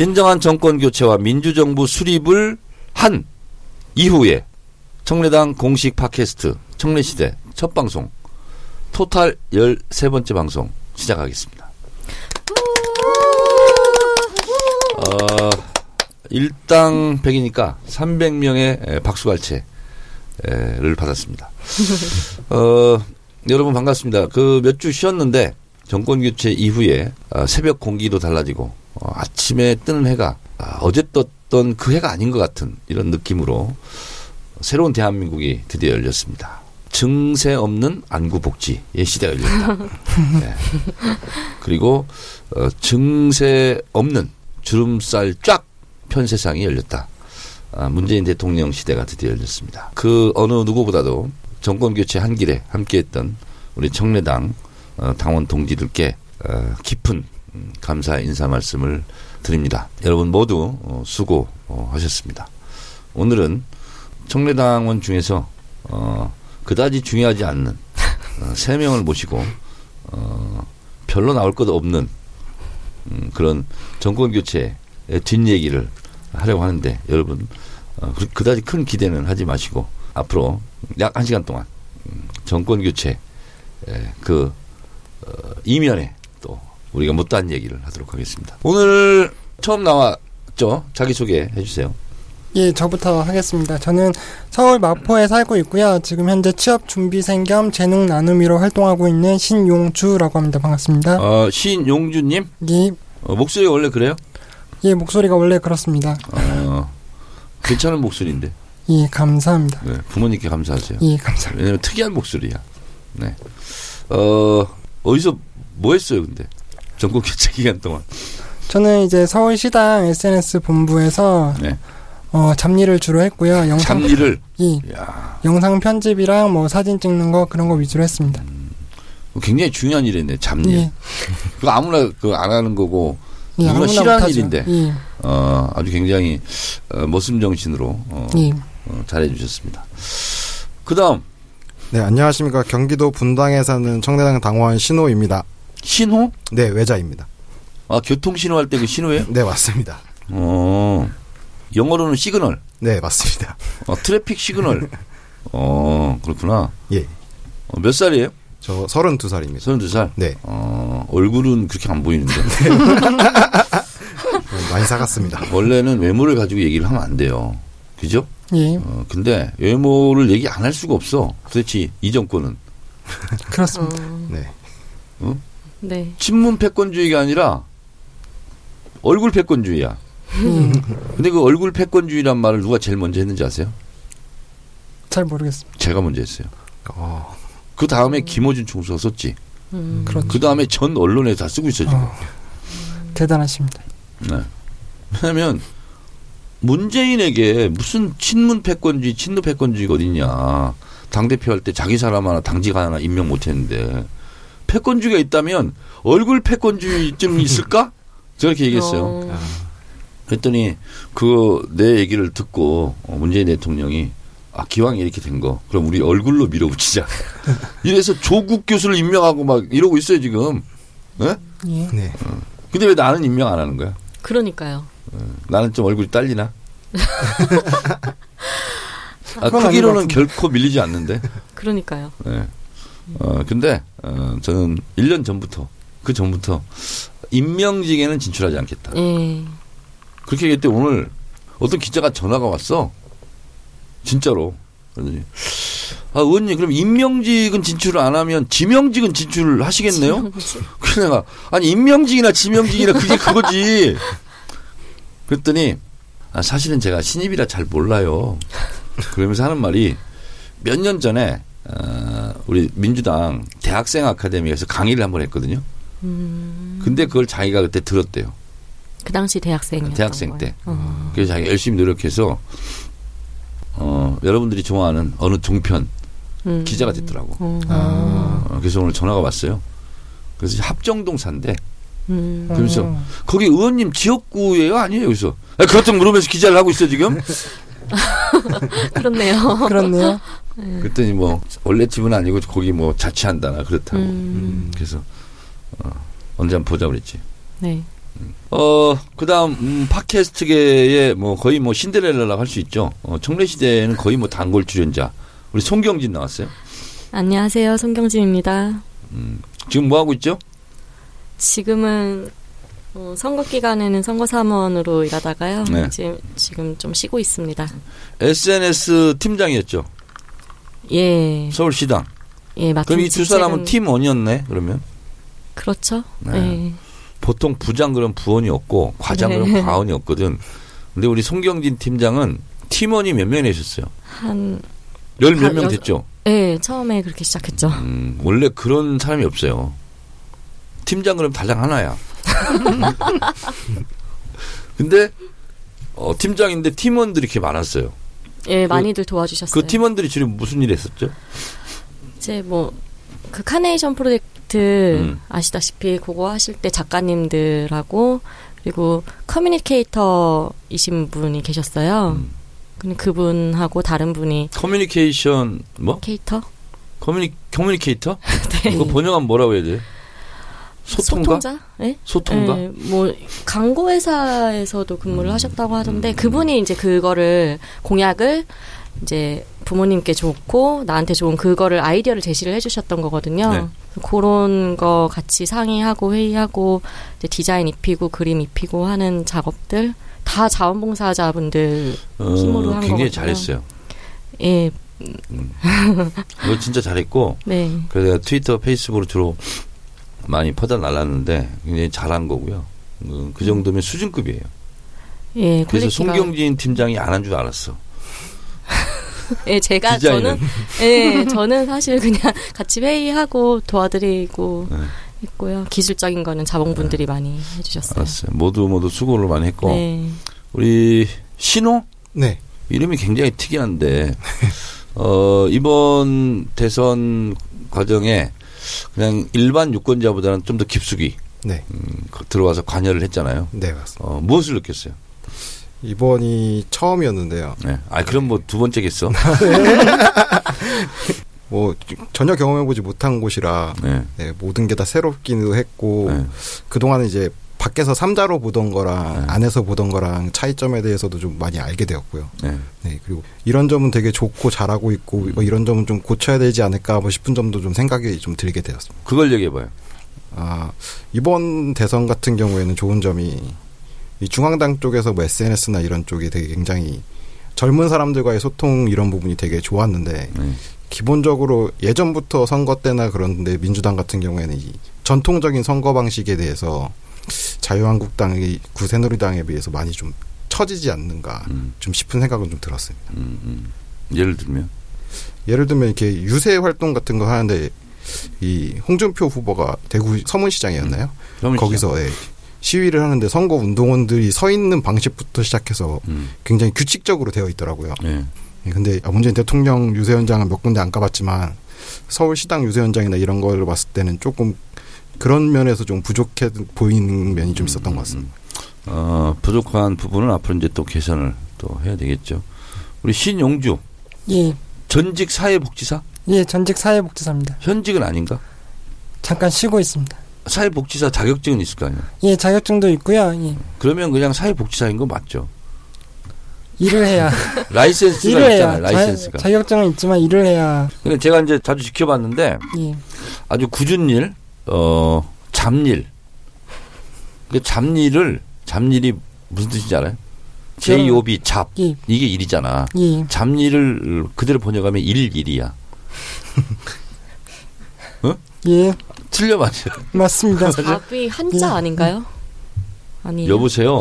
진정한 정권 교체와 민주정부 수립을 한 이후에 청래당 공식 팟캐스트 청래시대 첫 방송 토탈 13번째 방송 시작하겠습니다. 어, 일당 100이니까 300명의 박수갈채를 받았습니다. 어, 여러분 반갑습니다. 그 몇 주 쉬었는데 정권 교체 이후에 어, 새벽 공기도 달라지고 어, 아침에 뜨는 해가 아, 어제 떴던 그 해가 아닌 것 같은 이런 느낌으로 새로운 대한민국이 드디어 열렸습니다. 증세 없는 안구 복지의 시대가 열렸다. 네. 그리고 어, 증세 없는 주름살 쫙 편 세상이 열렸다. 아, 문재인 대통령 시대가 드디어 열렸습니다. 그 어느 누구보다도 정권 교체 한 길에 함께했던 우리 청래당 어, 당원 동지들께 어, 깊은 음, 감사 인사 말씀을 드립니다. 여러분 모두 어, 수고하셨습니다. 오늘은 청래당원 중에서 어, 그다지 중요하지 않는 어, 세 명을 모시고 어, 별로 나올 것 없는 음, 그런 정권 교체의 뒷 얘기를 하려고 하는데 여러분 어, 그- 그다지 큰 기대는 하지 마시고 앞으로 약 한 시간 동안 음, 정권 교체 에, 그 어, 이면에 또 우리가 못다한 얘기를 하도록 하겠습니다. 오늘 처음 나왔죠? 자기 소개 해주세요. 예, 저부터 하겠습니다. 저는 서울 마포에 살고 있고요. 지금 현재 취업 준비생 겸 재능 나눔이로 활동하고 있는 신용주라고 합니다. 반갑습니다. 어, 신용주님 예, 어, 목소리가 원래 그래요? 예, 목소리가 원래 그렇습니다. 어, 괜찮은 목소리인데 예, 감사합니다. 네, 부모님께 감사하세요. 예, 감사합니다. 왜냐면 특이한 목소리야. 네. 어, 어디서 뭐 했어요, 근데? 전국 교체 기간 동안. 저는 이제 서울시당 SNS 본부에서 네. 어, 잡일을 주로 했고요. 영상 잡일을. 예, 야 영상 편집이랑 뭐 사진 찍는 거 그런 거 위주로 했습니다. 굉장히 중요한 일이네, 잡일. 예, 그거 아무나 그거 안 하는 거고, 예, 누구나 싫어하는 못하죠. 일인데. 예, 어, 아주 굉장히, 어, 머슴 정신으로, 어, 예. 어, 잘해 주셨습니다. 그 다음, 네, 안녕하십니까. 경기도 분당에 사는 청래당 당원 신호입니다. 신호? 네, 외자입니다. 아, 교통신호 할 때 그 신호예요? 네, 맞습니다. 어, 영어로는 시그널, 네, 맞습니다. 어, traffic signal. 어, 그렇구나. 예. 어, 몇 살이에요? 저 32살입니다. 32살? 네, 어, 얼굴은 그렇게 안 보이는데. 많이 사갔습니다. 원래는 외모를 가지고 얘기를 하면 안 돼요. 그죠? 예, 어, 근데 외모를 얘기 안 할 수가 없어. 도대체 이 정권은. 그렇습니다. 네. 네. 친문 패권주의가 아니라 얼굴 패권주의야. 예, 근데 그 얼굴 패권주의란 말을 누가 제일 먼저 했는지 아세요? 잘 모르겠습니다. 제가 먼저 했어요. 어, 그 다음에 김호준 총수가 썼지. 음. 그렇죠. 그 다음에 전 언론에 다 쓰고 있어, 지금. 어, 대단하십니다. 네. 왜냐면 문재인에게 무슨 친문 패권주의, 친노 패권주의가 어딨냐. 당대표 할 때 자기 사람 하나, 당직 하나 임명 못 했는데 패권주의가 있다면 얼굴 패권주의 좀 있을까? 저렇게 얘기했어요. 어. 그랬더니 그 내 얘기를 듣고 어, 문재인 대통령이 아 기왕 이렇게 된 거 그럼 우리 얼굴로 밀어붙이자. 이래서 조국 교수를 임명하고 막 이러고 있어요 지금. 네? 예, 네. 근데 왜 나는 임명 안 하는 거야? 그러니까요. 나는 좀 얼굴이 딸리나? 아, 크기로는. 결코 밀리지 않는데. 그러니까요. 네. 어, 근데, 어, 저는 1년 전부터, 그 전부터, 임명직에는 진출하지 않겠다. 예. 그렇게 얘기했더니 오늘 어떤 기자가 전화가 왔어. 진짜로. 그러더니, 아, 의원님, 그럼 임명직은 진출을 안 하면 지명직은 진출을 하시겠네요? 그래서 내가, 아니, 임명직이나 지명직이나 그게 그거지. 그랬더니, 아, 사실은 제가 신입이라 잘 몰라요. 그러면서 하는 말이 몇 년 전에, 어, 우리 민주당 대학생 아카데미에서 강의를 한 번 했거든요. 음. 근데 그걸 자기가 그때 들었대요. 그 당시 대학생. 대학생 때. 어. 그래서 자기가 열심히 노력해서, 어, 여러분들이 좋아하는 어느 종편 음. 기자가 됐더라고. 어. 어, 그래서 오늘 전화가 왔어요. 그래서 합정동 산대. 음. 그러면서 어, 거기 의원님 지역구예요? 아니에요? 그래서 아, 그렇다고 물으면서 기자를 하고 있어 지금. 그렇네요. 그렇네요. 그랬더니 뭐 원래 집은 아니고 거기 뭐 자취한다나 그렇다고. 음. 그래서 어, 언제 한번 보자 그랬지. 네. 어, 그 다음, 음, 팟캐스트계의 뭐 거의 뭐 신데렐라라고 할 수 있죠. 어, 청래시대에는 거의 뭐 단골 출연자. 우리 송경진 나왔어요. 안녕하세요. 송경진입니다. 지금 뭐 하고 있죠? 지금은 어, 선거 기간에는 선거 사무원으로 일하다가요. 네. 지금, 지금 좀 쉬고 있습니다. SNS 팀장이었죠. 예, 서울시당. 예, 그럼 이 두 사람은 팀원이었네, 그러면? 그렇죠. 네. 예. 보통 부장 그럼 부원이 없고, 과장 그럼 네. 과원이 없거든. 근데 우리 송경진 팀장은 팀원이 몇명 되셨어요? 한, 열몇한명 됐죠? 예, 처음에 그렇게 시작했죠. 음, 원래 그런 사람이 없어요. 팀장 그럼 달랑 하나야. 근데 어, 팀장인데 팀원들이 이렇게 많았어요. 예, 많이들 도와주셨어요. 그 팀원들이 주로 무슨 일 했었죠? 이제 뭐, 그 카네이션 프로젝트 음. 아시다시피 그거 하실 때 작가님들하고 그리고 커뮤니케이터이신 분이 계셨어요. 음. 근데 그분하고 다른 분이 커뮤니케이션 뭐? cator? communi communicator? 네. 그거 번역하면 뭐라고 해야 돼? 소통가? 소통자? 예? 소통가? 예, 뭐 광고 회사에서도 근무를 음. 하셨다고 하던데 음. 그분이 이제 그거를 공약을 이제 부모님께 좋고 나한테 좋은 그거를 아이디어를 제시를 해주셨던 거거든요. 네. 그런 거 같이 상의하고 회의하고 이제 디자인 입히고 그림 입히고 하는 작업들 다 자원봉사자분들 어, 힘으로 한 굉장히 거거든요. 잘했어요. 예, 그거 진짜 잘했고 네, 그래서 내가 트위터, 페이스북으로 주로 많이 퍼다 날랐는데 굉장히 잘한 거고요. 어, 그 정도면 수준급이에요. 예, 그래서 송경진 팀장이 안 한 줄 알았어. 예, 제가 디자인은. 저는 예, 저는 사실 그냥 같이 회의하고 도와드리고 네. 했고요. 기술적인 거는 자봉분들이 많이 해주셨어요. 알았어요. 모두 모두 수고를 많이 했고 네, 우리 신호 네. 이름이 굉장히 특이한데 어 이번 대선 과정에 그냥 일반 유권자보다는 좀 더 깊숙이 네. 음, 들어와서 관여를 했잖아요. 네, 맞습니다. 어 무엇을 느꼈어요? 이번이 처음이었는데요. 네. 아 그럼 뭐 두 번째겠어. 뭐 전혀 경험해보지 못한 곳이라 네. 네, 모든 게 다 새롭기도 했고 네. 그동안은 이제 밖에서 삼자로 보던 거랑 네. 안에서 보던 거랑 차이점에 대해서도 좀 많이 알게 되었고요. 네. 네, 그리고 이런 점은 되게 좋고 잘하고 있고 어, 이런 점은 좀 고쳐야 되지 않을까 뭐 싶은 점도 좀 생각이 좀 들게 되었습니다. 그걸 얘기해 봐요. 아, 이번 대선 같은 경우에는 좋은 점이 이 중앙당 쪽에서 뭐 SNS나 이런 쪽이 되게 굉장히 젊은 사람들과의 소통 이런 부분이 되게 좋았는데 네. 기본적으로 예전부터 선거 때나 그런데 민주당 같은 경우에는 이 전통적인 선거 방식에 대해서 자유한국당이 구새누리당에 비해서 많이 좀 처지지 않는가 음, 좀 싶은 생각은 좀 들었습니다. 음, 음. 예를 들면 예를 들면 이렇게 유세 활동 같은 거 하는데 이 홍준표 후보가 대구 서문시장이었나요? 그러면 거기서 예, 시위를 하는데 선거 운동원들이 서 있는 방식부터 시작해서 음, 굉장히 규칙적으로 되어 있더라고요. 네. 예, 근데 문재인 대통령 유세 현장은 몇 군데 안 가봤지만 서울 시당 유세 현장이나 이런 걸 봤을 때는 조금 그런 면에서 좀 부족해 보이는 면이 좀 있었던 것 같습니다. 어, 부족한 부분은 앞으로 이제 또 개선을 또 해야 되겠죠. 우리 신용주 예, 전직 사회복지사 예, 전직 사회복지사입니다. 현직은 아닌가? 잠깐 쉬고 있습니다. 사회복지사 자격증은 있을 거 아니야. 예, 자격증도 있고요. 예, 그러면 그냥 사회복지사인 거 맞죠? 일을 해야 라이센스가 일을 있잖아요. 해야 라이센스가. 자, 자격증은 있지만 일을 해야 근데 제가 이제 자주 지켜봤는데 예, 아주 굳은 일, 어, 잡일. 그 잡일을 잡일이 무슨 뜻인지 알아요? J-O-B 잡 예, 이게 일이잖아. 예, 잡일을 그대로 번역하면 일일이야. 예, 틀려 맞죠? 맞습니다. 답이 한자 예. 아닌가요? 아니 여보세요.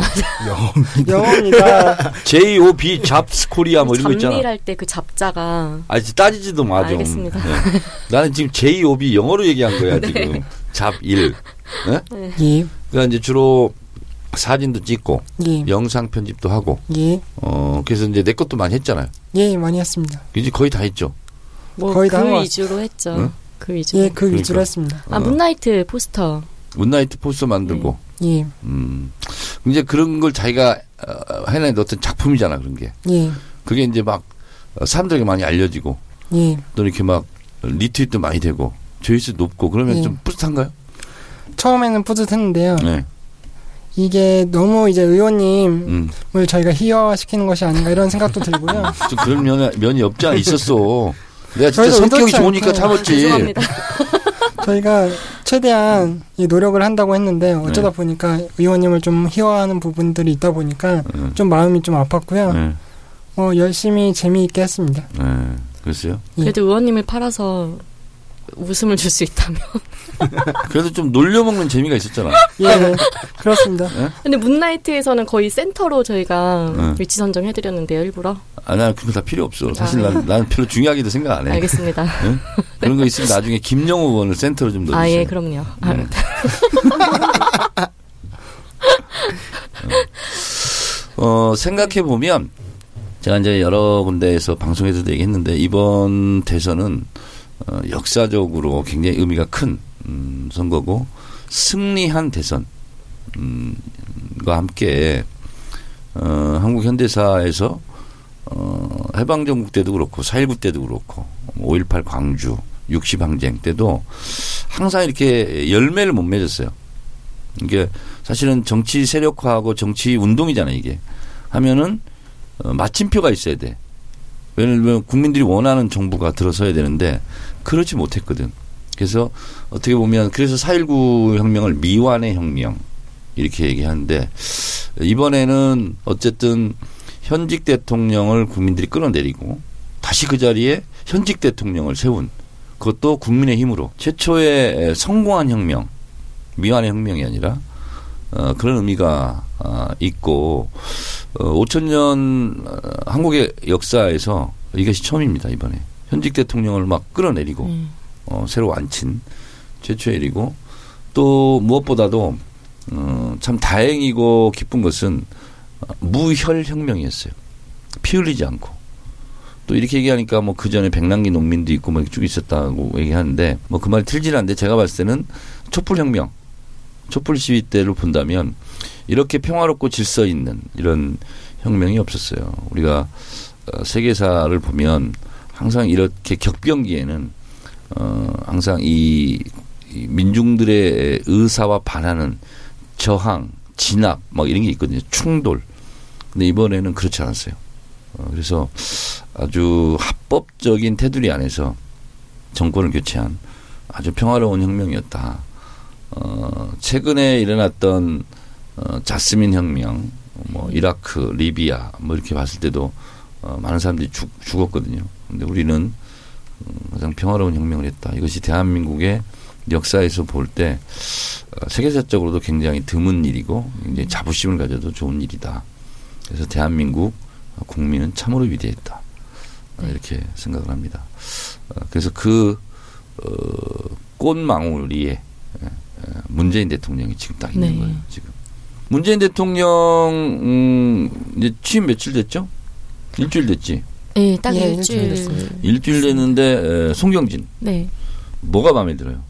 영어입니다. J-O-B 잡스 코리아 뭐 이런 거 있잖아. 잡일 할 때 그 잡자가 아, 이제 따지지도 마 좀. 알겠습니다. 네. 나는 지금 J-O-B 영어로 얘기한 거야 지금. 잡일. 네? 예, 그러니까 이제 주로 사진도 찍고 예, 영상 편집도 하고 예, 어 그래서 이제 내 것도 많이 했잖아요. 예, 많이 했습니다. 이제 거의 다 했죠. 뭐 거의 다한 그것 위주로 했죠. 응? 그 위주로. 예, 그 위주로 그러니까. 했습니다. 아 어. 문나이트 포스터. 문나이트 포스터 만들고 예, 음 이제 그런 걸 자기가 어, 해낸 어떤 작품이잖아 그런 게 예, 그게 이제 막 어, 사람들에게 많이 알려지고 예. 또 이렇게 막 리트윗도 많이 되고 조회수 높고 그러면 예. 좀 뿌듯한가요? 처음에는 뿌듯했는데요. 네. 이게 너무 이제 의원님을 음. 저희가 희화화시키는 것이 아닌가 이런 생각도 들고요. 좀 그런 면이, 면이 없지 않아 있었어. 내가 진짜 성격이 좋으니까. 참았지. 죄송합니다. 저희가 최대한 이 노력을 한다고 했는데 어쩌다 네. 보니까 의원님을 좀 희화하는 부분들이 있다 보니까 음. 좀 마음이 좀 아팠고요. 네, 어, 열심히 재미있게 했습니다. 네. 글쎄요. 그래도 의원님을 팔아서 웃음을 줄 수 있다면. 그래도 좀 놀려먹는 재미가 있었잖아. 예, 그렇습니다. 근데 문나이트에서는 거의 센터로 저희가 응. 위치 선정해드렸는데요, 일부러. 아, 난 그런 거 다 필요 없어. 사실 아, 난, 나는 별로 중요하게도 생각 안 해. 알겠습니다. 응? 그런 거 있으면 나중에 김영우 의원을 센터로 좀 넣어주세요. 아, 예, 그럼요. 아, 네. 어, 생각해보면, 제가 이제 여러 군데에서 방송에서도 얘기했는데, 이번 대선은, 어, 역사적으로 굉장히 의미가 큰, 음, 선거고, 승리한 대선, 음, 과 함께, 어, 한국 현대사에서, 어, 해방정국 때도 그렇고, 4.19 때도 그렇고, 5.18 광주, 60 항쟁 때도 항상 이렇게 열매를 못 맺었어요. 이게 사실은 정치 세력화하고 정치 운동이잖아요, 이게. 하면은, 어, 마침표가 있어야 돼. 왜냐면 뭐 국민들이 원하는 정부가 들어서야 되는데, 그렇지 못했거든. 그래서 어떻게 보면, 그래서 4.19 혁명을 미완의 혁명, 이렇게 얘기하는데, 이번에는 어쨌든 현직 대통령을 국민들이 끌어내리고, 다시 그 자리에 현직 대통령을 세운, 그것도 국민의 힘으로, 최초의 성공한 혁명, 미완의 혁명이 아니라, 어, 그런 의미가 어, 있고 어, 5천 년 어, 한국의 역사에서 이것이 처음입니다 이번에 현직 대통령을 막 끌어내리고 음. 어, 새로 앉힌 최초의 일이고 또 무엇보다도 어, 참 다행이고 기쁜 것은 어, 무혈 혁명이었어요. 피 흘리지 않고 또 이렇게 얘기하니까 뭐 그 전에 백남기 농민도 있고 뭐 쭉 있었다고 얘기하는데 뭐 그 말이 틀리는 않는데 제가 봤을 때는 촛불 혁명 촛불 시위 때를 본다면 이렇게 평화롭고 질서 있는 이런 혁명이 없었어요. 우리가 어, 세계사를 보면 항상 이렇게 격변기에는 어 항상 이, 이 민중들의 의사와 반하는 저항, 진압 막 이런 게 있거든요. 충돌. 근데 이번에는 그렇지 않았어요. 어, 그래서 아주 합법적인 테두리 안에서 정권을 교체한 아주 평화로운 혁명이었다. 어, 최근에 일어났던 어, 자스민 혁명, 뭐 이라크, 리비아 뭐 이렇게 봤을 때도 어, 많은 사람들이 죽, 죽었거든요. 근데 우리는 음, 가장 평화로운 혁명을 했다. 이것이 대한민국의 역사에서 볼때 어, 세계사적으로도 굉장히 드문 일이고 굉장히 자부심을 가져도 좋은 일이다. 그래서 대한민국 국민은 참으로 위대했다. 어, 네. 이렇게 생각을 합니다. 어, 그래서 그 어, 꽃망울 위에 예, 예, 문재인 대통령이 지금 딱 있는 네. 거예요. 지금 문재인 대통령 음, 이제 취임 며칠 됐죠? 일주일 됐지. 예, 딱 예, 일주일. 일주일 됐습니다. 일주일 됐는데 에, 송경진 네. 뭐가 마음에 들어요?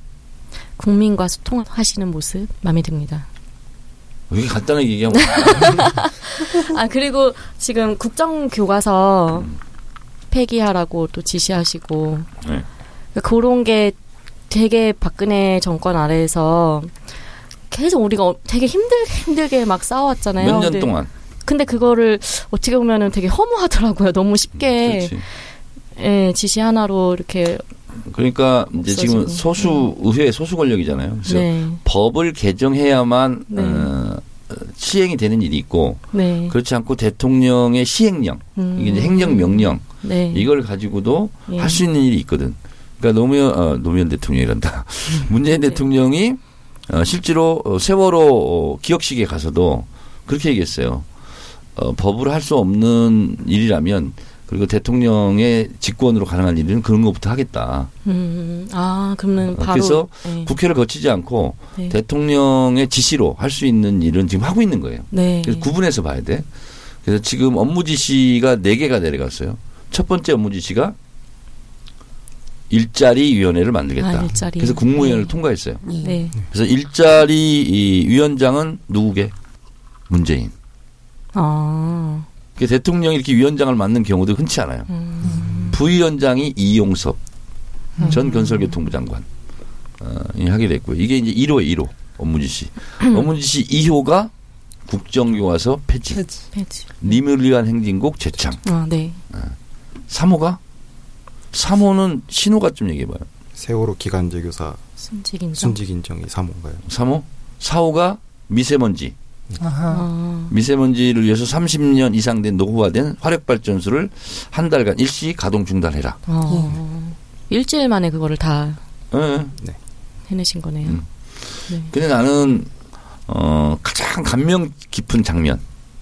국민과 소통하시는 모습 마음에 듭니다. 왜 이렇게 간단하게 얘기하면 아 그리고 지금 국정 교과서 폐기하라고 또 지시하시고 네. 그러니까 그런 게 되게 박근혜 정권 아래에서 계속 우리가 어- 되게 힘들게 힘들게 막 싸워왔잖아요. 몇 년 동안 근데 그거를 어떻게 보면은 되게 허무하더라고요. 너무 쉽게 그렇지. 예, 지시 하나로 이렇게 그러니까 이제 지금 없어지고. 소수 의회 소수 권력이잖아요. 그래서 네, 법을 개정해야만 네. 어, 시행이 되는 일이 있고 네, 그렇지 않고 대통령의 시행령 음, 이게 이제 행정 명령 네, 이걸 가지고도 예. 할수 있는 일이 있거든. 그러니까 노무현 어, 노무현 대통령이란다. 문재인 네. 대통령이 어, 실제로 어, 세월호 어, 기억식에 가서도 그렇게 얘기했어요. 어, 법으로 할 수 없는 일이라면 그리고 대통령의 직권으로 가능한 일은 그런 것부터 하겠다. 음, 아 그러면 어, 바로 그래서 네, 국회를 거치지 않고 네. 대통령의 지시로 할 수 있는 일은 지금 하고 있는 거예요. 네, 그래서 구분해서 봐야 돼. 그래서 지금 업무 지시가 네개가 내려갔어요. 첫 번째 업무 지시가 일자리 위원회를 만들겠다. 아, 일자리. 그래서 국무위원을 네. 통과했어요. 네, 그래서 일자리 이 위원장은 누구게? 문재인. 아, 그 대통령이 이렇게 위원장을 맡는 경우도 흔치 않아요. 음, 부위원장이 이용섭 전 건설교통부 장관 어, 이 하게 됐고요. 이게 이제 1호 1호 업무 지시. 업무 지시 2호가 국정교과서 폐지. 폐지. 폐지. 님을 위한 행진곡 재창. 아, 네. 3호가? 3호는 신호가 좀 얘기해봐요. 세월호 기간제 교사 순직 인정. 순직 인정이 3호인가요? 3호? 4호가 미세먼지. 아하. 아, 미세먼지를 위해서 30년 이상 된 노후화된 화력발전소를 한 달간 일시 가동 중단해라. 어. 일주일 만에 그거를 다 예. 해내신 거네요. 음. 네. 근데 나는 어 가장 감명 깊은 장면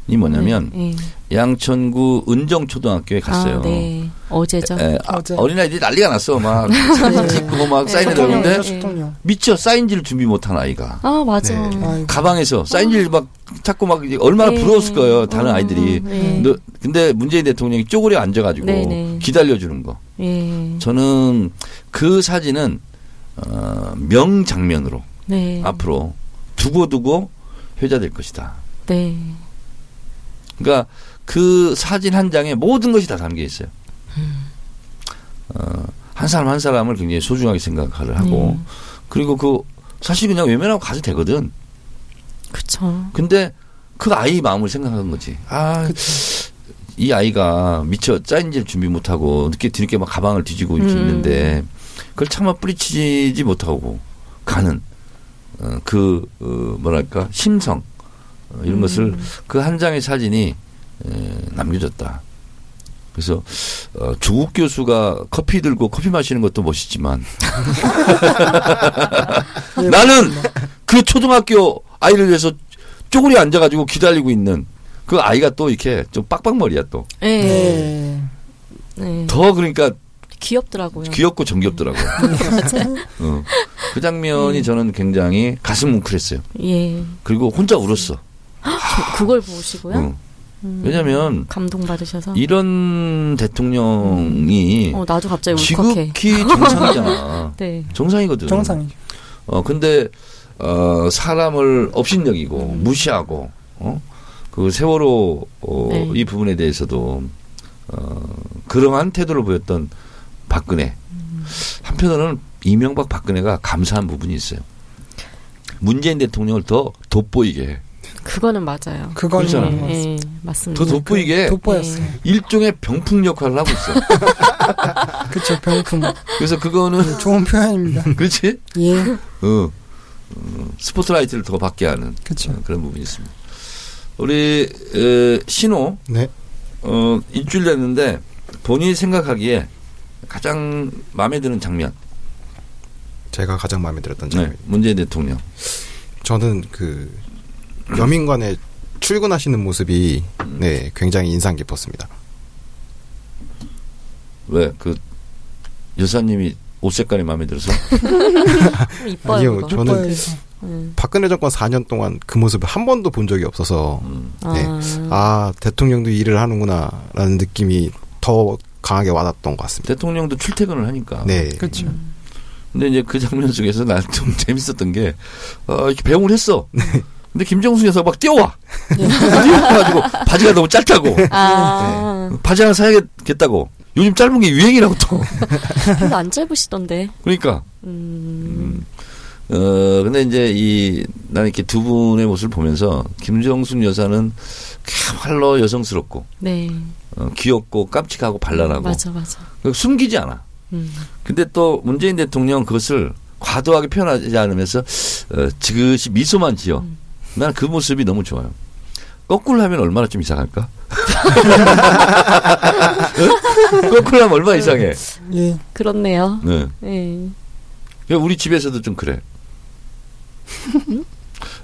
이 뭐냐면 네, 네. 양천구 은정초등학교에 갔어요. 아, 네. 어제죠. 에, 아, 어제. 어린아이들이 난리가 났어. 막 사진 찍고 막 사인해 네. 들었는데 네. 수통령, 수통령. 미쳐 사인지를 준비 못한 아이가 아, 맞아. 네. 아이고. 가방에서 사인지를 막 찾고 막 얼마나 네. 부러웠을 거예요. 다른 어, 아이들이. 네. 너- 근데 문재인 대통령이 쪼그려 앉아가지고 네, 네. 기다려주는 거. 예. 저는 그 사진은 어, 명장면으로 네. 앞으로 두고두고 회자될 것이다. 네. 그러니까 그 사진 한 장에 모든 것이 다 담겨 있어요. 어, 한 사람 한 사람을 굉장히 소중하게 생각을 하고 네. 그리고 그 사실 그냥 외면하고 가도 되거든. 그쵸. 근데 그 아이 마음을 생각한 거지. 아, 그쵸. 이 아이가 미처 짜인지를 준비 못하고 늦게 뒤늦게 막 가방을 뒤지고 이렇게 음. 있는데 그걸 차마 뿌리치지 못하고 가는 어, 그 어, 뭐랄까 심성 어, 이런 음. 것을 그 한 장의 사진이 에, 남겨졌다. 그래서 어, 조국 교수가 커피 들고 커피 마시는 것도 멋있지만 예, 나는 그 초등학교 아이를 위해서 쪼그려 앉아가지고 기다리고 있는 그 아이가 또 이렇게 좀 빡빡머리야 또. 네. 네. 네. 더 그러니까 귀엽더라고요. 귀엽고 정겹더라고. 어. 그 장면이 음. 저는 굉장히 가슴 뭉클했어요. 예. 그리고 혼자 울었어. 저- 그걸 보시고요. 어. 음. 왜냐면 감동 받으셔서. 이런 대통령이 어, 나도 갑자기 울컥해. 지극히 정상이잖아. 네. 정상이거든. 정상이죠. 어 근데 어 사람을 업신여기고 음. 무시하고 어그 세월호 어, 네. 이 부분에 대해서도 어 그러한 태도를 보였던 박근혜 음. 한편으로는 이명박 박근혜가 감사한 부분이 있어요. 문재인 대통령을 더 돋보이게 해. 그거는 맞아요. 맞는 것 예, 같습니다. 맞습니다. 더 돋보이게 돋보였어요. 일종의 병풍 역할을 하고 있어. 그쵸, 병풍. 그래서 그거는 좋은 표현입니다. 그렇지? 예, 어, 어, 스포트라이트를 더 받게 하는 그쵸. 어, 그런 부분이 있습니다. 우리 에, 신호 네. 어, 일주일 됐는데 본인이 생각하기에 가장 마음에 드는 장면. 제가 가장 마음에 들었던 네, 장면. 문재인 대통령. 저는 그 여민관에 출근하시는 모습이 음. 네 굉장히 인상 깊었습니다. 왜 그 여사님이 옷 색깔이 마음에 들어서 좀 이뻐요. 아니요, 그거. 저는 돋보여서. 음. 박근혜 정권 4년 동안 그 모습을 한 번도 본 적이 없어서 음, 네. 아, 아 대통령도 일을 하는구나라는 느낌이 더 강하게 와닿았던 것 같습니다. 대통령도 출퇴근을 하니까. 네, 그쵸. 근데 이제 그 장면 속에서 난 좀 재밌었던 게 어, 이렇게 배웅을 했어. 근데 김정수 여사가 막 뛰어와. 뛰어와가지고 바지가 너무 짧다고. 아, 바지 하나 사야겠다고. 요즘 짧은 게 유행이라고 또. 별로 안 짧으시던데. 그러니까. 음, 어, 근데 이제 이, 나는 이렇게 두 분의 모습을 보면서 김정숙 여사는 참말로 여성스럽고, 네. 어, 귀엽고 깜찍하고 발랄하고, 맞아, 맞아. 그리고 숨기지 않아. 음. 근데 또 문재인 대통령 그것을 과도하게 표현하지 않으면서, 어, 지그시 미소만 지어. 음. 나는 그 모습이 너무 좋아요. 거꾸로 하면 얼마나 좀 이상할까? 어? 거꾸로 하면 얼마나 이상해. 예, 그렇네요. 네. 네. 그러니까 우리 집에서도 좀 그래.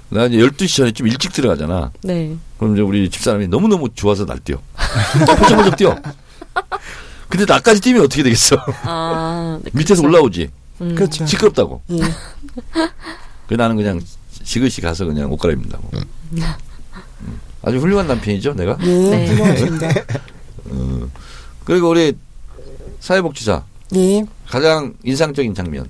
나 이제 12시 전에 좀 일찍 들어가잖아. 네. 그럼 이제 우리 집사람이 너무너무 좋아서 날 뛰어. 포쩍포쩍 뛰어. 근데 나까지 뛰면 어떻게 되겠어? 아, 네, 밑에서 그쵸. 올라오지. 음. 그렇죠. 시끄럽다고. 예, 그 나는 그냥 지그시 가서 그냥 옷 갈아입는다 고. 음. 아주 훌륭한 남편이죠, 내가? 예, 네. 훌륭하십니다. 어. 그리고 우리 사회복지사 예, 가장 인상적인 장면.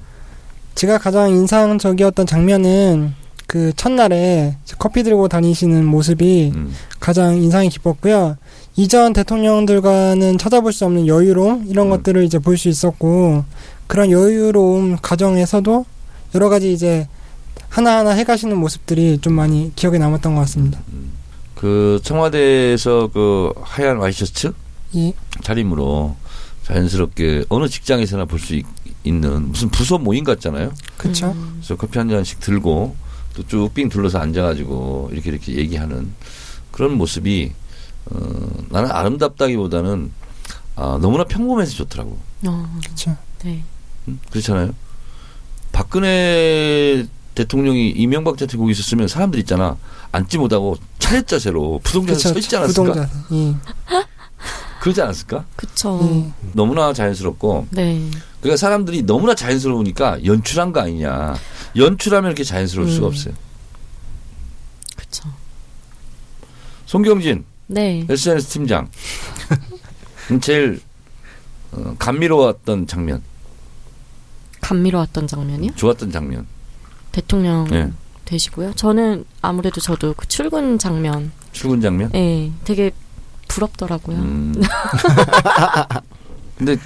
제가 가장 인상적이었던 장면은 그 첫날에 커피 들고 다니시는 모습이 음. 가장 인상이 깊었고요. 이전 대통령들과는 찾아볼 수 없는 여유로움 이런 음. 것들을 이제 볼 수 있었고 그런 여유로움 과정에서도 여러 가지 이제 하나하나 해가시는 모습들이 좀 많이 기억에 남았던 것 같습니다. 음. 그 청와대에서 그 하얀 와이셔츠 예. 차림으로 자연스럽게 어느 직장에서나 볼 수 있는 무슨 부서 모임 같잖아요. 그쵸. 그래서 커피 한 잔씩 들고 또쭉삥 둘러서 앉아가지고 이렇게 이렇게 얘기하는 그런 모습이 어, 나는 아름답다기보다는 아, 너무나 평범해서 좋더라고. 어, 그쵸. 네. 음, 그렇잖아요. 박근혜 대통령이 이명박 대통령이 있었으면 사람들 있잖아 앉지 못하고 차렷 자세로 부동자세 서 있지 않았을까? 부동자. 예. 그러지 않았을까? 그쵸. 예. 너무나 자연스럽고 네. 그러니까 사람들이 너무나 자연스러우니까 연출한 거 아니냐. 연출하면 이렇게 자연스러울 수가 음. 없어요. 그쵸. 송경진 네. SNS 팀장 제일 어, 감미로웠던 장면, 감미로웠던 장면이요? 좋았던 장면. 대통령 예. 되시고요. 저는 아무래도 저도 그 출근 장면, 출근 장면. 예, 되게 부럽더라고요. 음. 근데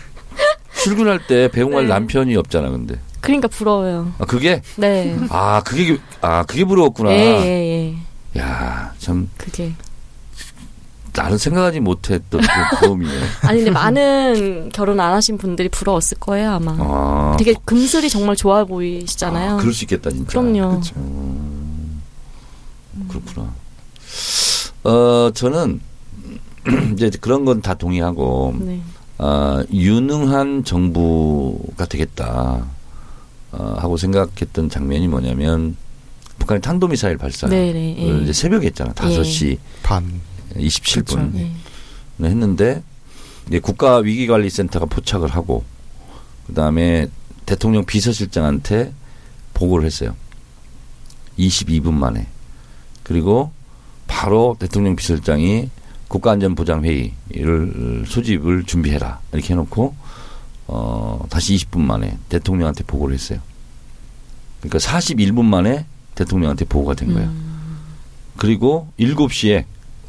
출근할 때 배웅할 네. 남편이 없잖아. 근데 그러니까 부러워요. 아 그게 네. 아 그게 아 그게 부러웠구나. 예, 예, 예. 야 참 그게. 나는 생각하지 못했던 그 부러움이네. 아니, 근데 많은 결혼 안 하신 분들이 부러웠을 거예요, 아마. 아, 되게 금슬이 정말 좋아 보이시잖아요. 아, 그럴 수 있겠다 진짜. 그럼요. 그쵸. 음, 그렇구나. 어 저는 이제 그런 건 다 동의하고 네. 어, 유능한 정부가 되겠다 어, 하고 생각했던 장면이 뭐냐면 북한의 탄도미사일 발사. 네, 네. 예. 이제 새벽에 했잖아. 5시 반 27분 그쵸. 예. 했는데 이제 국가 위기관리센터가 포착을 하고 그다음에 대통령 비서실장한테 보고를 했어요. 22분 만에. 그리고 바로 대통령 비서실장이 국가안전보장회의를 소집을 준비해라 이렇게 해놓고 어 다시 20분 만에 대통령한테 보고를 했어요. 그러니까 41분 만에 대통령한테 보고가 된 거예요. 음. 그리고 7시에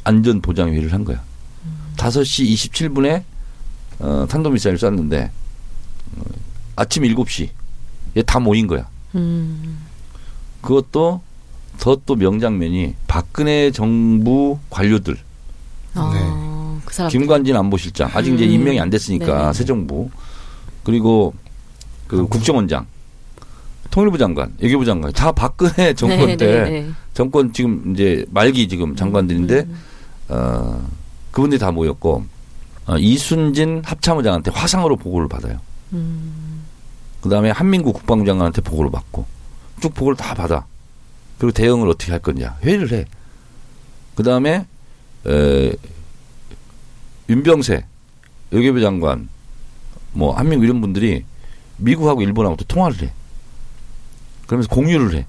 안전보장회의를 한 거야. 5시 27분에 어, 탄도미사일을 쐈는데 어, 아침 7시 얘다 모인 거야. 음. 그것도 더 또 명장면이 박근혜 정부 관료들 아, 그 사람. 김관진 안보실장 아직 이제 음. 임명이 안 됐으니까 네네. 새 정부 그리고 그 국정원장 통일부 장관 외교부 장관 다 박근혜 정권 네, 때 네, 네. 정권 지금 이제 말기 지금 장관들인데 음. 어, 그분들이 다 모였고 어, 이순진 합참의장한테 화상으로 보고를 받아요. 음. 그다음에 한민구 국방장관한테 보고를 받고 쭉 보고를 다 받아. 그리고 대응을 어떻게 할 거냐 회의를 해. 그다음에 에, 윤병세 외교부 장관 뭐 한민구 이런 분들이 미국하고 일본하고 또 통화를 해. 그러면서 공유를 해.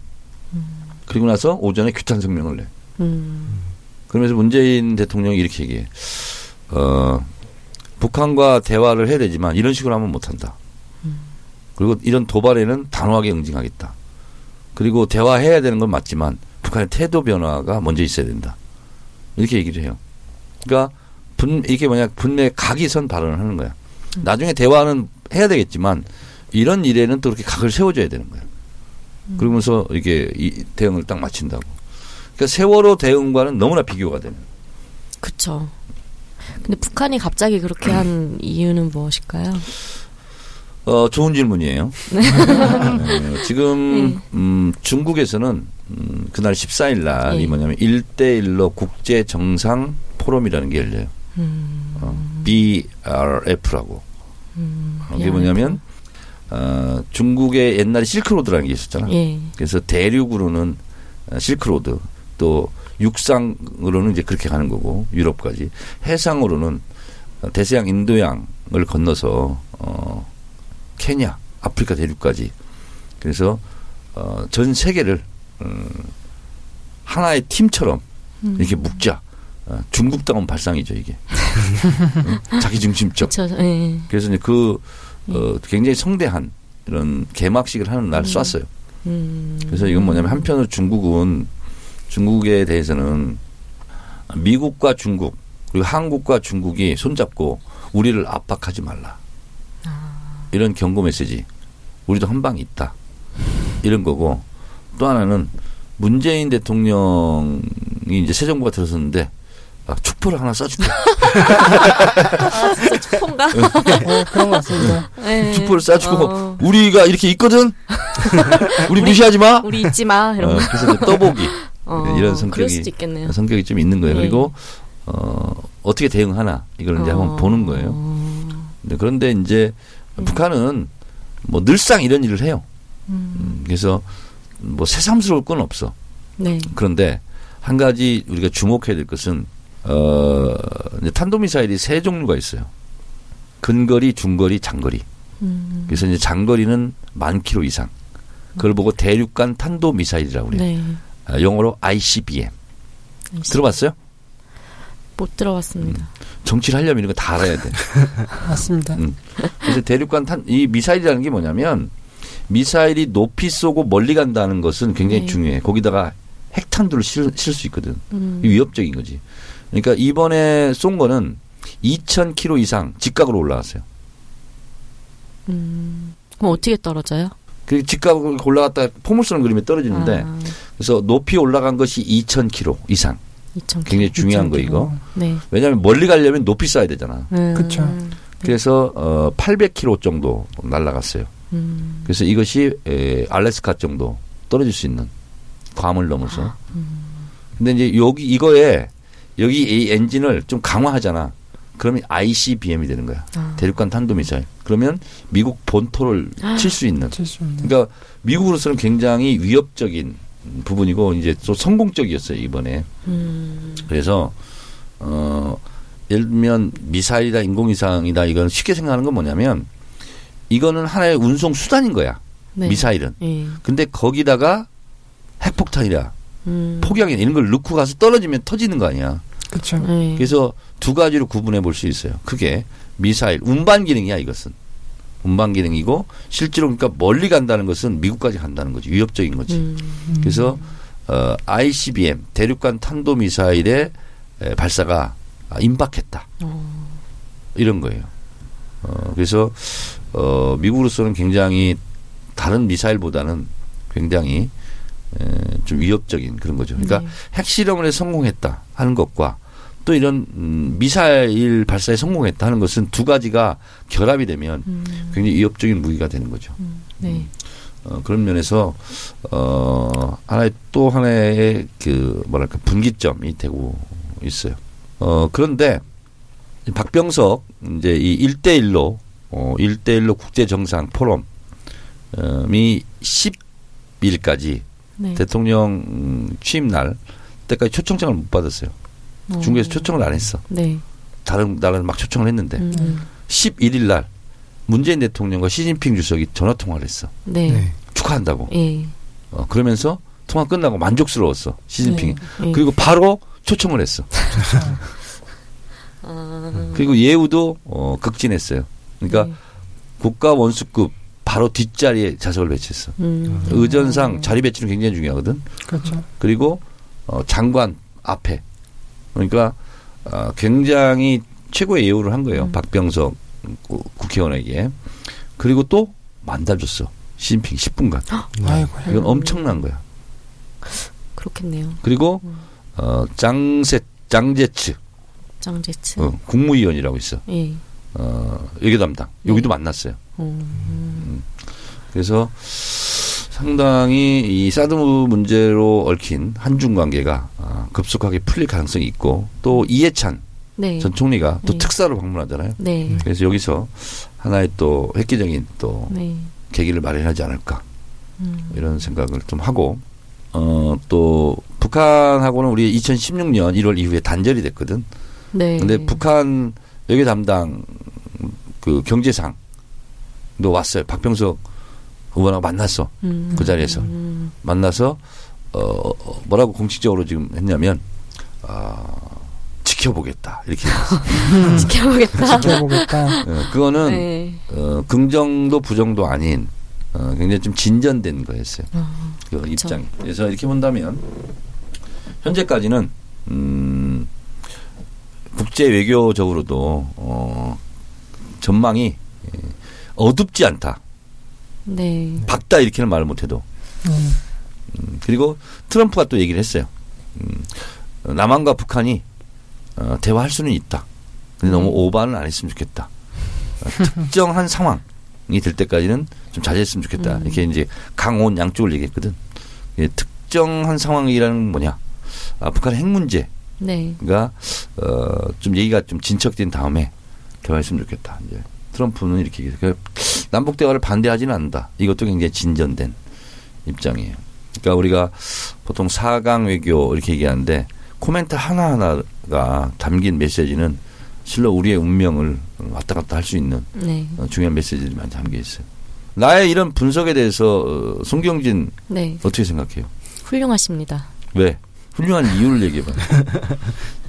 그리고 나서 오전에 규탄 성명을 내. 음. 그러면서 문재인 대통령이 이렇게 얘기해. 어, 북한과 대화를 해야 되지만 이런 식으로 하면 못한다. 그리고 이런 도발에는 단호하게 응징하겠다. 그리고 대화해야 되는 건 맞지만 북한의 태도 변화가 먼저 있어야 된다. 이렇게 얘기를 해요. 그러니까 분, 이게 뭐냐 분명히 각이 선 발언을 하는 거야. 나중에 대화는 해야 되겠지만 이런 일에는 또 이렇게 각을 세워줘야 되는 거야. 그러면서 이게 이 대응을 딱 마친다고. 그러니까 세월호 대응과는 너무나 비교가 되는. 그쵸. 근데 북한이 갑자기 그렇게 한 이유는 무엇일까요? 어, 좋은 질문이에요. 어, 지금, 음, 중국에서는, 음, 그날 14일 날이 예. 뭐냐면, 1대1로 국제 정상 포럼이라는 게 열려요. 음. 어, BRF라고. 음. 어, 이게 뭐냐면, 어, 중국의 옛날에 실크로드라는 게 있었잖아. 예. 그래서 대륙으로는 어, 실크로드, 또 육상으로는 이제 그렇게 가는 거고, 유럽까지. 해상으로는 어, 대서양 인도양을 건너서, 어, 케냐, 아프리카 대륙까지. 그래서, 어, 전 세계를, 음, 하나의 팀처럼 이렇게 묶자. 어, 중국다운 발상이죠, 이게. 응? 자기 중심적. 예. 그래서 이제 그, 어, 굉장히 성대한 이런 개막식을 하는 날 쐈어요. 음. 그래서 이건 뭐냐면 한편으로 중국은 중국에 대해서는 미국과 중국 그리고 한국과 중국이 손잡고 우리를 압박하지 말라. 이런 경고 메시지. 우리도 한방 있다. 이런 거고 또 하나는 문재인 대통령이 이제 새 정부가 들어섰는데 아, 축포를 하나 써줄게. 아, 진짜 축포인가? 어, 그런 것 같습니다. 네. 축포를 쏴주고 어, 우리가 이렇게 있거든. 우리 무시하지 마. 우리 잊지 마. 이런 어, 거. 그래서 떠보기 어, 이런 그럴 성격이. 성격이 좀 있는 거예요. 네. 그리고 어, 어떻게 대응하나 이걸 이제 한번 어. 보는 거예요. 네, 그런데 이제 북한은 뭐 늘상 이런 일을 해요. 음, 그래서 뭐 새삼스러울 건 없어. 네. 그런데 한 가지 우리가 주목해야 될 것은 어, 탄도미사일이 세 종류가 있어요. 근거리, 중거리, 장거리. 음, 그래서 이제 장거리는 만 킬로 이상. 그걸 보고 대륙간 탄도미사일이라고 그래요. 네. 아, 영어로 ICBM. 들어봤어요? 못 들어봤습니다. 정치를 하려면 이런 거 다 알아야 돼. 맞습니다. 음. 그래서 대륙간 탄, 이 미사일이라는 게 뭐냐면 미사일이 높이 쏘고 멀리 간다는 것은 굉장히 네. 중요해. 거기다가 핵탄두를 실수 있거든. 음. 이 위협적인 거지. 그러니까 이번에 쏜 거는 2,000km 이상 직각으로 올라갔어요. 음. 그럼 어떻게 떨어져요? 그 직각으로 올라갔다 포물 쏘는 그림에 떨어지는데 아, 그래서 높이 올라간 것이 2,000km 이상. 2,000 굉장히 중요한 거 이거. 네. 왜냐하면 멀리 가려면 높이 쏴야 되잖아. 음. 그쵸. 그래서 어 800km 정도 날아갔어요. 음. 그래서 이것이 에, 알래스카 정도 떨어질 수 있는 괌을 넘어서. 근데 이제 여기 이거에 여기 이 엔진을 좀 강화하잖아. 그러면 ICBM이 되는 거야. 아. 대륙간 탄도미사일. 그러면 미국 본토를 칠 수 있는. 칠수 있는 그러니까 미국으로서는 굉장히 위협적인 부분이고 이제 또 성공적이었어요 이번에. 음. 그래서 어 예를 들면 미사일이다 인공위상이다 이건 쉽게 생각하는 건 뭐냐면 이거는 하나의 운송 수단인 거야. 네. 미사일은. 예. 근데 거기다가 핵폭탄이라 음. 폭약이나 이런 걸 넣고 가서 떨어지면 터지는 거 아니야. 예. 그래서 두 가지로 구분해 볼 수 있어요. 그게 미사일 운반 기능이야 이것은. 운반 기능이고 실제로 그러니까 멀리 간다는 것은 미국까지 간다는 거지 위협적인 거지. 음. 그래서 어, ICBM 대륙간 탄도 미사일의 에, 발사가 아, 임박했다. 어. 이런 거예요. 어, 그래서 어, 미국으로서는 굉장히 다른 미사일보다는 굉장히 에, 좀 위협적인 그런 거죠. 그러니까 네. 핵실험을 해 성공했다 하는 것과 또 이런 음, 미사일 발사에 성공했다 하는 것은 두 가지가 결합이 되면 음. 굉장히 위협적인 무기가 되는 거죠. 네. 어, 그런 면에서 어 하나의 또 하나의 그 뭐랄까 분기점이 되고 있어요. 어 그런데 이 박병석 이제 이 1대1로 어 1대1로 국제 정상 포럼이 10일까지 네. 대통령 음, 취임 날 때까지 초청장을 못 받았어요. 어. 중국에서 초청을 안 했어. 네. 다른 나라는 막 초청을 했는데 음. 11일 날 문재인 대통령과 시진핑 주석이 전화 통화를 했어. 네. 네. 축하한다고. 예. 어, 그러면서 통화 끝나고 만족스러웠어. 시진핑이. 네. 예. 그리고 바로 초청을 했어. 아. 그리고 예우도 어, 극진했어요. 그러니까 네. 국가 원수급 바로 뒷자리에 자석을 배치했어. 음. 의전상 자리 배치는 굉장히 중요하거든. 그렇죠. 그리고 어, 장관 앞에 그러니까 어, 굉장히 최고의 예우를 한 거예요. 음. 박병석 구- 국회의원에게. 그리고 또 만나줬어. 시진핑 10분간. 아이고. 이건 엄청난 거야. 그렇겠네요. 그리고 음. 어, 장세 장제츠 장제츠. 어, 국무위원이라고 있어. 예. 어, 외교 담당 여기도 만났어요. 음. 그래서 상당히 이 사드 문제로 얽힌 한중 관계가 아, 급속하게 풀릴 가능성이 있고 또 이해찬 네. 전 총리가 또 네. 특사로 방문하잖아요. 네. 그래서 여기서 하나의 또 획기적인 또 네. 계기를 마련하지 않을까 음. 이런 생각을 좀 하고 어 또 북한하고는 우리 2016년 1월 이후에 단절이 됐거든. 네. 근데 북한 외교 담당 그 경제상 도 왔어요. 박병석 의원하고 만났어. 음. 그 자리에서. 음. 만나서 어 뭐라고 공식적으로 지금 했냐면 아 지켜보겠다 이렇게. 지켜보겠다. 지켜보겠다. 어, 그거는 네. 어, 긍정도 부정도 아닌 어, 굉장히 좀 진전된 거였어요. 아, 그 입장이. 그래서 이렇게 본다면 현재까지는 음, 국제 외교적으로도 어, 전망이 예, 어둡지 않다. 네. 밝다 이렇게는 말을 못해도 음. 음, 그리고 트럼프가 또 얘기를 했어요. 음, 남한과 북한이 어, 대화할 수는 있다. 근데 너무 오바는 안 했으면 좋겠다. 어, 특정한 상황이 될 때까지는 좀 자제했으면 좋겠다. 음. 이렇게 이제 강온 양쪽을 얘기했거든. 예, 특정한 상황이라는 건 뭐냐? 아, 북한 핵 문제가 네. 어, 좀 얘기가 좀 진척된 다음에 대화했으면 좋겠다. 이제 트럼프는 이렇게 얘기해요. 그러니까 남북 대화를 반대하지는 않는다. 이것도 굉장히 진전된 입장이에요. 그러니까 우리가 보통 사강 외교 이렇게 얘기하는데 코멘트 하나하나가 담긴 메시지는 실로 우리의 운명을 왔다 갔다 할 수 있는 네. 어, 중요한 메시지들이 많이 담겨 있어요. 나의 이런 분석에 대해서 어, 송경진 네. 어떻게 생각해요? 훌륭하십니다. 왜? 훌륭한 이유를 얘기해봐.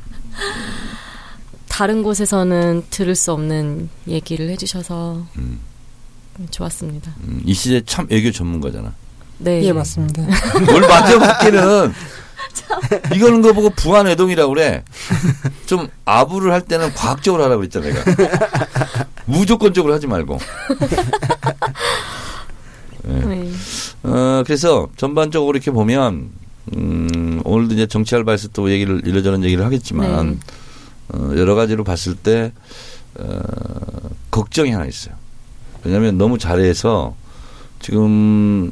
다른 곳에서는 들을 수 없는 얘기를 해주셔서 음, 좋았습니다. 음, 이 시대 참 외교 전문가잖아. 네. 예, 맞습니다. 뭘 맞춰봤기는 이거는 거 보고 부안 외동이라고 그래. 좀 아부를 할 때는 과학적으로 하라고 그랬잖아 내가. 무조건적으로 하지 말고. 예. 네. 어, 그래서 전반적으로 이렇게 보면 음, 오늘도 이제 정치 알바에서 또 얘기를 이러저런 얘기를 하겠지만 네. 어, 여러 가지로 봤을 때 어, 걱정이 하나 있어요. 왜냐하면 너무 잘해서 지금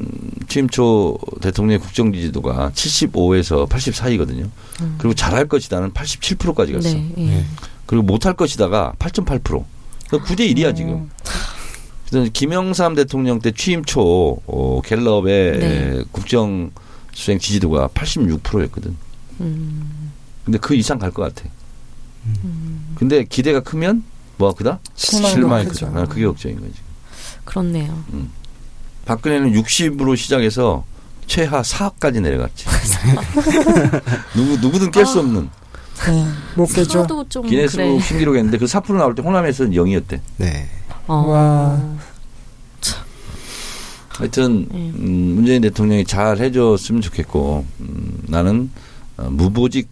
취임 초 대통령의 국정 지지도가 75에서 80 사이거든요. 음. 그리고 잘할 것이다는 87%까지 갔어. 네. 예. 네. 그리고 못할 것이다가 8.8%. 9대 1이야 지금. 그래서 김영삼 대통령 때 취임 초 어, 갤럽의 네. 국정 수행 지지도가 86%였거든. 음. 근데 그 이상 갈 것 같아. 근데 기대가 크면 뭐 그다? 실망도 실망이 크죠. 크죠. 아, 그게 걱정인 거지. 그렇네요. 박근혜는 60으로 시작해서 최하 4까지 내려갔지. 누구 누구든 깰수 아. 없는 네, 못 깨죠. 기네스북 그래. 신기록했는데 그 4% 나올 때 호남에서는 0이었대. 네. 어. 와. 하여튼 네. 음, 문재인 대통령이 잘 해줬으면 좋겠고 음, 나는 어, 무보직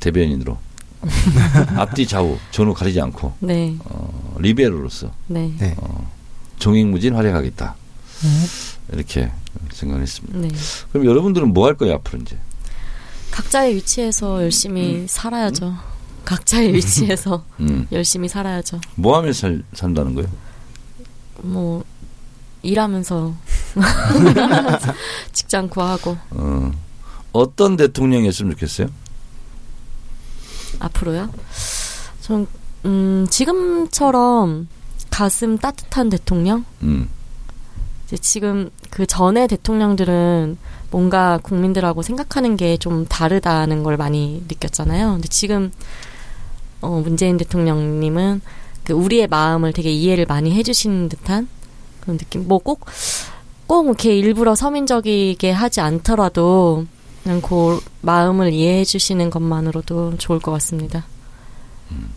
대변인으로 앞뒤 좌우 전후 가리지 않고 네. 어, 리베로로서 네. 네. 어, 종횡무진 활약하겠다 네. 이렇게 생각했습니다. 네. 그럼 여러분들은 뭐 할 거예요 앞으로 이제? 각자의 위치에서 열심히 살아야죠. 각자의 위치에서 음, 열심히 살아야죠. 뭐 하면서 살, 산다는 거예요? 뭐 일하면서 직장 구하고 어, 어떤 대통령이었으면 좋겠어요? 앞으로요. 좀 음, 지금처럼 가슴 따뜻한 대통령. 음, 이제 지금 그 전에 대통령들은 뭔가 국민들하고 생각하는 게 좀 다르다는 걸 많이 느꼈잖아요. 근데 지금 어, 문재인 대통령님은 그 우리의 마음을 되게 이해를 많이 해주시는 듯한 그런 느낌. 뭐 꼭 꼭 이렇게 일부러 서민적이게 하지 않더라도 그냥 그 마음을 이해해 주시는 것만으로도 좋을 것 같습니다.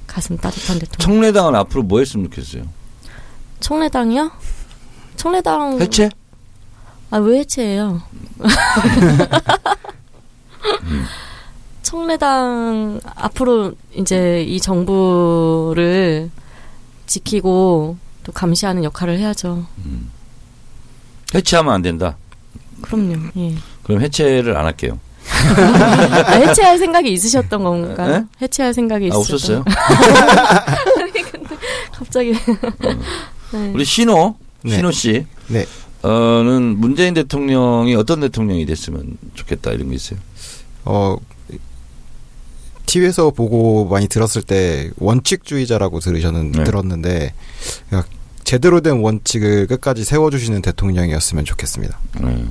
가슴 따뜻한 대통령. 청래당은 앞으로 뭐 했으면 좋겠어요? 청래당이요? 청래당 해체? 아, 왜 해체해요? 청래당 앞으로 이제 이 정부를 지키고 또 감시하는 역할을 해야죠. 해체하면 안 된다. 그럼요. 예. 그럼 해체를 안 할게요. 아, 해체할 생각이 있으셨던 건가요? 네? 해체할 생각이 아, 있으셨던 없었어요? 갑자기. 네. 우리 신호, 네. 신호 씨. 네. 어는 문재인 대통령이 어떤 대통령이 됐으면 좋겠다 이런 게 있어요. 어, TV에서 보고 많이 들었을 때 원칙주의자라고 들으셨는, 네. 들었는데, 그러니까 제대로 된 원칙을 끝까지 세워주시는 대통령이었으면 좋겠습니다. 네.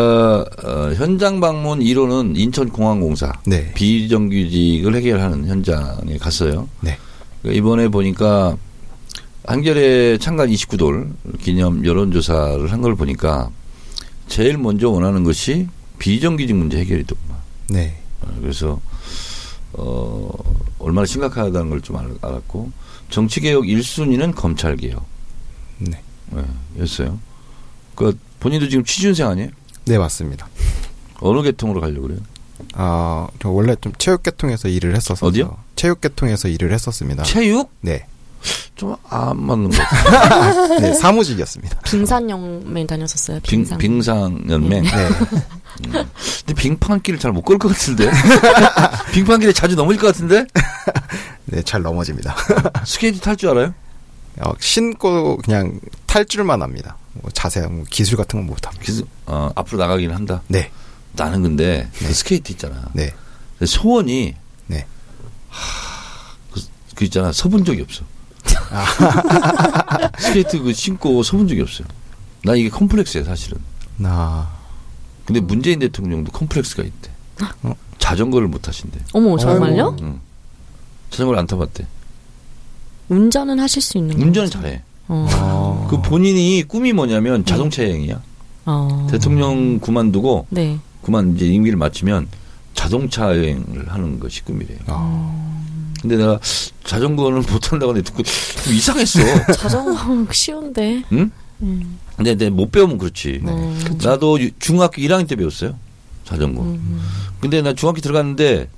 그러니까 어, 현장 방문 1호는 인천공항공사 네. 비정규직을 해결하는 현장에 갔어요. 네. 그러니까 이번에 보니까 한겨레 창간 29돌 기념 여론조사를 한 걸 보니까 제일 먼저 원하는 것이 비정규직 문제 해결이더구만. 네. 어, 그래서 어 얼마나 심각하다는 걸 좀 알았고 정치 개혁 1순위는 검찰 개혁 네. 네, 였어요. 그 본인도 지금 취준생 아니에요? 네, 맞습니다. 어느 계통으로 가려고 그래요? 아, 저 원래 좀 체육 계통에서 일을 했었어요. 어디요? 체육 계통에서 일을 했었습니다. 체육? 네. 좀 안 맞는 것 같아요. 네, 사무직이었습니다. 빙산연맹 다녔었어요. 빙, 빙산. 빙상연맹. 네. 근데 빙판길을 잘 못 걸 것 같은데. 빙판길에 자주 넘어질 것 같은데. 네, 잘 넘어집니다. 스케이트 탈 줄 알아요? 어, 신고 그냥 탈 줄만 합니다. 뭐 자세한 뭐 기술 같은 건 못합니다. 기스, 어, 앞으로 나가긴 한다. 네, 나는 근데 그 스케이트 있잖아. 네, 소원이 네. 그, 그 있잖아 서본 적이 없어. 스케이트 그 신고 서본 적이 없어요. 나 이게 컴플렉스야 사실은. 나 근데 문재인 대통령도 컴플렉스가 있대. 어? 자전거를 못 타신대. 어머 정말요? 응. 자전거를 안 타봤대. 운전은 하실 수 있는 운전은 거죠? 잘해. 어. 어, 그 본인이 꿈이 뭐냐면 자동차 네. 여행이야. 어. 대통령 그만두고 네. 그만 이제 임기를 마치면 자동차 여행을 하는 것이 꿈이래요. 어, 근데 내가 자전거는 못 탄다고 하는데 듣고 좀 이상했어. 자전거 쉬운데. 응? 음. 근데 내가 못 배우면 그렇지. 어. 나도 유- 중학교 1학년 때 배웠어요. 자전거. 음. 근데 나 중학교 들어갔는데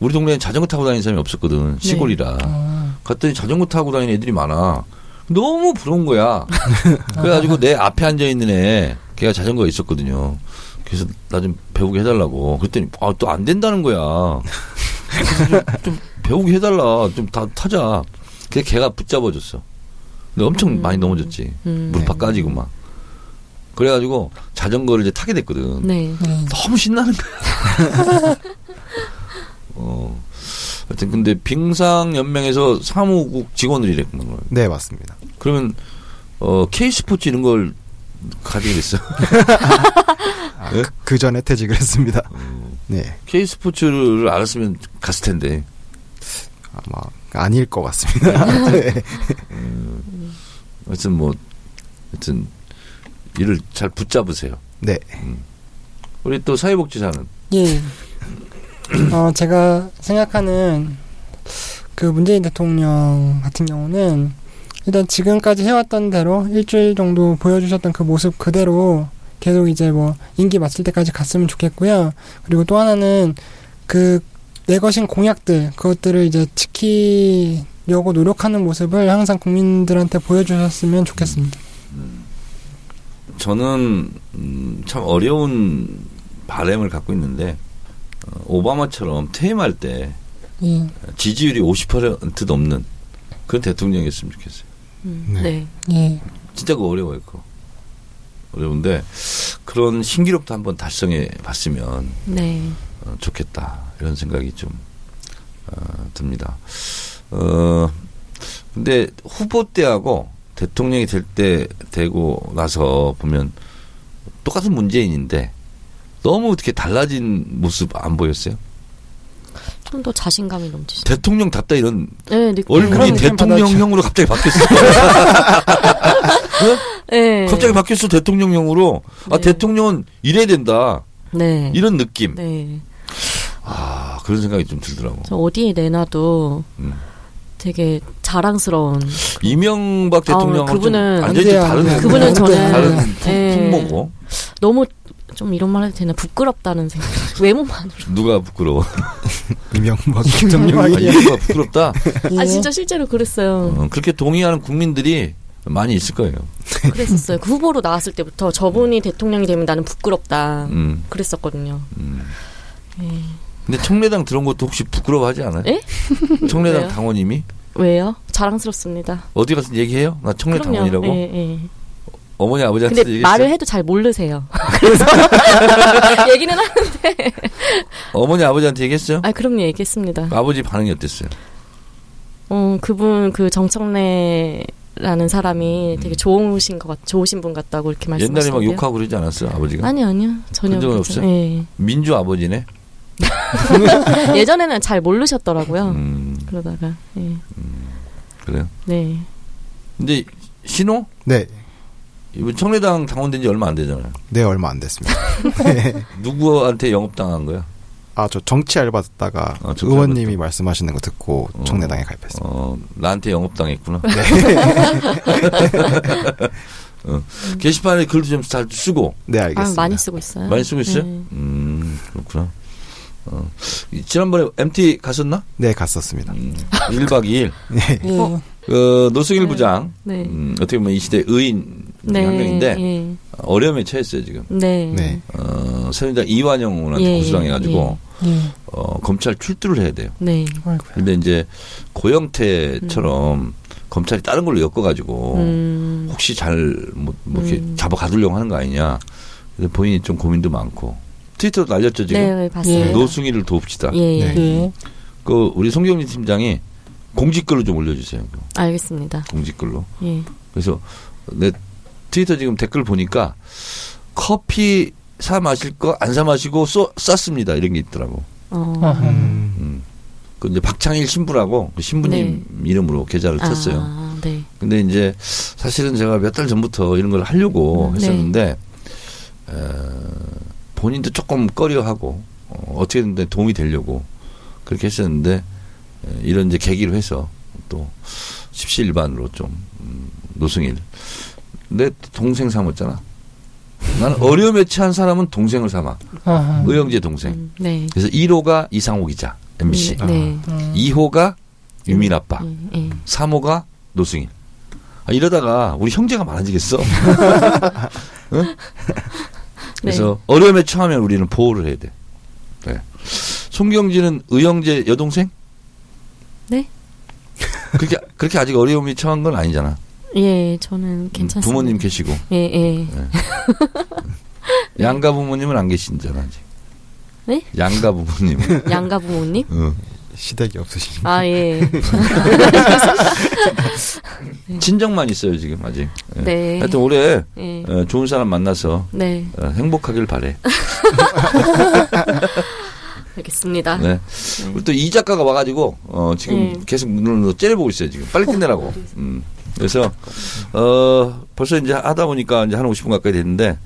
우리 동네에 자전거 타고 다니는 사람이 없었거든. 시골이라. 어, 갔더니 자전거 타고 다니는 애들이 많아. 너무 부러운 거야. 그래가지고 내 앞에 앉아 있는 애, 걔가 자전거가 있었거든요. 그래서 나 좀 배우게 해달라고. 그랬더니 아, 또 안 된다는 거야. 좀, 좀 배우게 해달라. 좀 다 타자. 그래서 걔가 붙잡아줬어. 근데 엄청 음. 많이 넘어졌지. 음. 무릎 까지고 막. 그래가지고 자전거를 이제 타게 됐거든. 네. 네. 너무 신나는 거야. 어. 하여튼 근데 빙상연맹에서 사무국 직원을 일했구나. 네 맞습니다. 그러면 어 K 스포츠 이런 걸 가지게 됐어. 아, 네? 그, 그 전에 퇴직을 했습니다. 네, K 스포츠를 알았으면 갔을 텐데. 아마 아닐 것 같습니다. 네. 하여튼 뭐 하여튼 일을 잘 붙잡으세요. 네, 우리 또 사회복지사는 예. 어, 제가 생각하는 그 문재인 대통령 같은 경우는 일단 지금까지 해왔던 대로 일주일 정도 보여주셨던 그 모습 그대로 계속 이제 뭐 임기 마칠 때까지 갔으면 좋겠고요. 그리고 또 하나는 그 내 것인 공약들 그것들을 이제 지키려고 노력하는 모습을 항상 국민들한테 보여주셨으면 좋겠습니다. 저는 음, 참 어려운 바램을 갖고 있는데 어, 오바마처럼 퇴임할 때 예, 지지율이 50% 넘는 그런 대통령이었으면 좋겠어요. 음. 네. 네. 예, 진짜 그거 어려워요, 그거. 어려운데 그런 신기록도 한번 달성해 봤으면 네. 어, 좋겠다 이런 생각이 좀 어, 듭니다. 어 근데 후보 때하고 대통령이 될 때 되고 나서 보면 똑같은 문재인인데 너무 어떻게 달라진 모습 안 보였어요? 좀 더 자신감이 넘치시죠. 대통령답다 이런 네, 느낌. 얼굴이 그런 느낌 대통령형으로 갑자기 바뀌었어. 네. 갑자기 바뀌었어 대통령형으로. 아 네. 대통령은 이래야 된다 네. 이런 느낌. 네. 아 그런 생각이 좀 들더라고. 저 어디에 내놔도 음. 되게 자랑스러운. 이명박 대통령은 아, 그분은- 완전히 다른 그분은. 저는- 다른 품- 네. 풍모고 너무 좀 이런 말 해도 되나 부끄럽다는 생각. 외모만으로. 누가 부끄러워? 이명박 아, 이명박 부끄럽다. 예. 아 진짜 실제로 그랬어요. 어, 그렇게 동의하는 국민들이 많이 있을 거예요. 그랬었어요. 그 후보로 나왔을 때부터 저분이 대통령이 되면 나는 부끄럽다. 음, 그랬었거든요. 음. 예. 근데 청래당 들어온 것도 혹시 부끄러워하지 않아요? 에? 청래당 왜요? 당원님이 왜요? 자랑스럽습니다. 어디 가서 얘기해요? 나 청래 그럼요. 당원이라고? 예, 예. 어머니 아버지한테 근데 얘기했어요? 말을 해도 잘 모르세요. 그래서 얘기는 하는데. 어머니 아버지한테 얘기했어요? 아 그럼요 얘기했습니다. 아버지 반응이 어땠어요? 어 그분 그 정청래라는 사람이 되게 좋으신 것 같, 좋으신 분 같다고 이렇게 옛날에 말씀하시는데요. 막 욕하고 그러지 않았어요 아버지가? 아니 아니요 전혀 그런 없어요? 예. 민주 아버지네. 예전에는 잘 모르셨더라고요. 음, 그러다가 예. 그래요. 네. 근데 신호 네, 이분 청래당 당원된 지 얼마 안 되잖아요. 네 얼마 안 됐습니다. 누구한테 영업당한 거야? 아 저 정치 알바 듣다가 아, 정치 의원님이 알바 말씀하시는 거 듣고 어. 청래당에 가입했습니다. 어, 나한테 영업당했구나. 네. 어, 게시판에 글도 좀 잘 쓰고 네아 알겠습니다. 많이 쓰고 있어요. 많이 쓰고 있어요. 네. 음 그렇구나. 어, 이- 지난번에 MT 갔었나? 네 갔었습니다. 음, 1박 2일. 네. 예. 어. 그 노승일 부장 네. 음, 어떻게 보면 이 시대 의인 네. 한 명인데 예. 어려움에 처했어요 지금. 네. 네. 어, 새누리당 이완영 의원한테 예, 고소당해가지고 예. 어, 검찰 출두를 해야 돼요. 네. 근데 이제 고영태처럼 검찰이 다른 걸로 엮어가지고 음. 혹시 잘뭐 뭐 이렇게 음. 잡아 가두려고 하는 거 아니냐. 근데 본인이 좀 고민도 많고 트위터로 날렸죠 지금. 네, 봤어요. 예. 노승일을 도웁시다. 예, 예. 네. 예. 그 우리 송경진 팀장이 공직글로 좀 올려주세요. 그 알겠습니다. 공직글로. 예. 그래서 내 트위터 지금 댓글 보니까 커피 사 마실 거 안 사 마시고 쏘, 쌌습니다 이런 게 있더라고. 어. 아하. 음. 음. 그 이제 박창일 신부라고 그 신부님 이름으로 계좌를 쳤어요. 아, 네. 근데 이제 사실은 제가 몇 달 전부터 이런 걸 하려고 음, 했었는데 어, 본인도 조금 꺼려하고 어, 어떻게든 도움이 되려고 그렇게 했었는데 에, 이런 이제 계기로 해서 또 십시일반으로 좀 음, 노승일 내 동생 삼았잖아. 나는 어려움에 처한 사람은 동생을 삼아 아하. 의영재 동생. 음, 네. 그래서 1호가 이상호 기자 MBC, 음, 네. 음. 2호가 유민 아빠, 예, 예. 3호가 노승일. 아, 이러다가 우리 형제가 많아지겠어. 응? 그래서 어려움에 처하면 우리는 보호를 해야 돼. 네. 송경진은 의형제 여동생? 네? 그렇게 그렇게 아직 어려움이 처한 건 아니잖아. 예, 저는 괜찮습니다. 부모님 계시고 예, 예. 양가 부모님은 안 계신잖아 아직. 네? 양가 부모님. 양가 부모님? 어. 시댁이 없으시니까. 아, 예. 친정만 있어요 지금 아직. 예. 네. 하여튼 올해 예. 어, 좋은 사람 만나서 네. 어, 행복하길 바래. 알겠습니다. 네. 우리 또이 작가가 와가지고 어 지금 네. 계속 눈으로 째려보고 있어요 지금 빨리 끝내라고. 음. 그래서 어 벌써 이제 하다 보니까 이제 한 50분 가까이 됐는데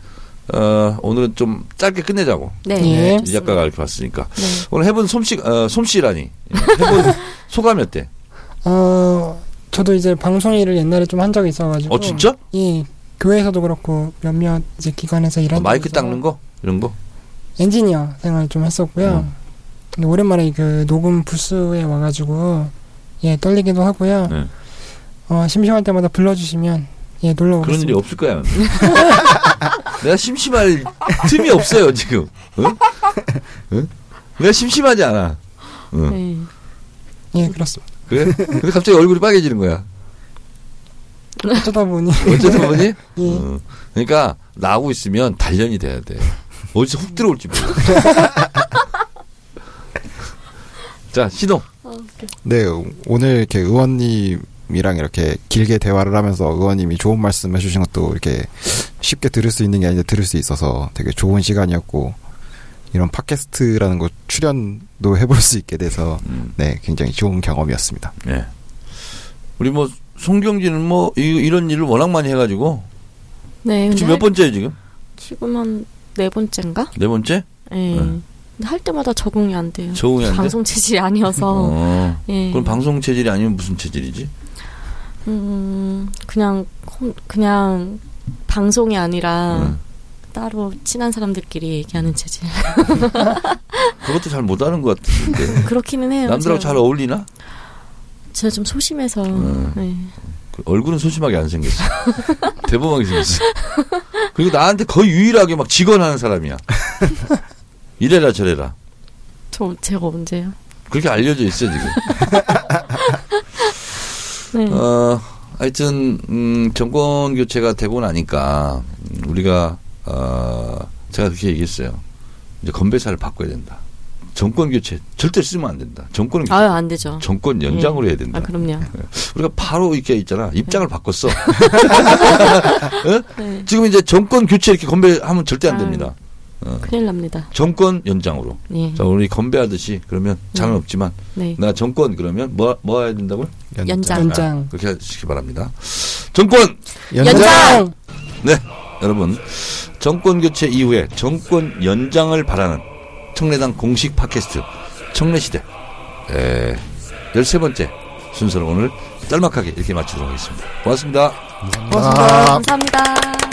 어 오늘은 좀 짧게 끝내자고. 네. 예. 이 작가가 이렇게 왔으니까 네. 오늘 해본 솜씨 어, 솜씨라니 해본 소감이 어때? 어, 저도 이제 방송 일을 옛날에 좀 한 적이 있어가지고. 어 진짜? 예. 교회에서도 그렇고 몇몇 이제 기관에서 일한 어, 마이크 적이 있어서 닦는 거 이런 거? 엔지니어 생활 좀 했었고요. 음. 근데 오랜만에 그 녹음 부스에 와가지고 예 떨리기도 하고요. 네. 어, 심심할 때마다 불러주시면 예 놀러 그런 일이 오겠습니다. 없을 거야. 내가 심심할 틈이 없어요 지금. 응? 응? 내가 심심하지 않아. 응. 네. 예 그렇습니다. 그래? 근데 갑자기 얼굴이 빨개지는 거야. 어쩌다 보니 어쩌다 보니? 예. 어. 그러니까 나오고 있으면 단련이 돼야 돼. 어디서 훅 들어올지 몰라. 자, 신호. 네, 오늘 이렇게 의원님 이랑 이렇게 길게 대화를 하면서 의원님이 좋은 말씀 해주신 것도 이렇게 쉽게 들을 수 있는 게 아닌데 들을 수 있어서 되게 좋은 시간이었고 이런 팟캐스트라는 거 출연도 해볼 수 있게 돼서 음, 네, 굉장히 좋은 경험이었습니다. 네. 우리 뭐 송경진은 뭐 이, 이런 일을 워낙 많이 해가지고 네. 지금 몇 할- 번째예요 지금? 지금 한 네 번째인가? 네 번째? 예. 네. 근데 할 때마다 적응이 안 돼요. 적응이 안 돼? 방송 체질이 아니어서. 어. 예. 그럼 방송 체질이 아니면 무슨 체질이지? 음, 그냥 혼- 그냥 방송이 아니라 응. 따로 친한 사람들끼리 얘기하는 체질. 그것도 잘 못하는 것 같은데. 그렇기는 해요. 남들하고 제가, 잘 어울리나? 제가 좀 소심해서. 음. 네. 그 얼굴은 소심하게 안 생겼어. 대범하게 생겼어. 그리고 나한테 거의 유일하게 막 직언하는 사람이야. 이래라 저래라. 저 제가 언제요? 그렇게 알려져 있어 지금. 네. 어, 하여튼 음, 정권 교체가 되고 나니까 음, 우리가 어, 제가 그렇게 얘기했어요. 이제 건배사를 바꿔야 된다. 정권 교체 절대 쓰면 안 된다. 정권은 교체- 아유 안 되죠. 정권 연장으로 해야 된다. 아 그럼요. 우리가 바로 이렇게 있잖아. 입장을 바꿨어. 네. 지금 이제 정권 교체 이렇게 건배하면 절대 안. 됩니다. 어, 큰일 납니다. 정권 연장으로. 예. 자, 우리 건배하듯이 그러면 장은 네. 없지만 네. 나 정권 그러면 뭐, 뭐 해야 된다고요? 연장. 연장. 그렇게 하시기 바랍니다. 정권! 연장! 네, 여러분. 정권 교체 이후에 정권 연장을 바라는 청래당 공식 팟캐스트 청래시대 에, 13번째 순서를 오늘 짤막하게 이렇게 마치도록 하겠습니다. 고맙습니다. 고맙습니다. 감사합니다.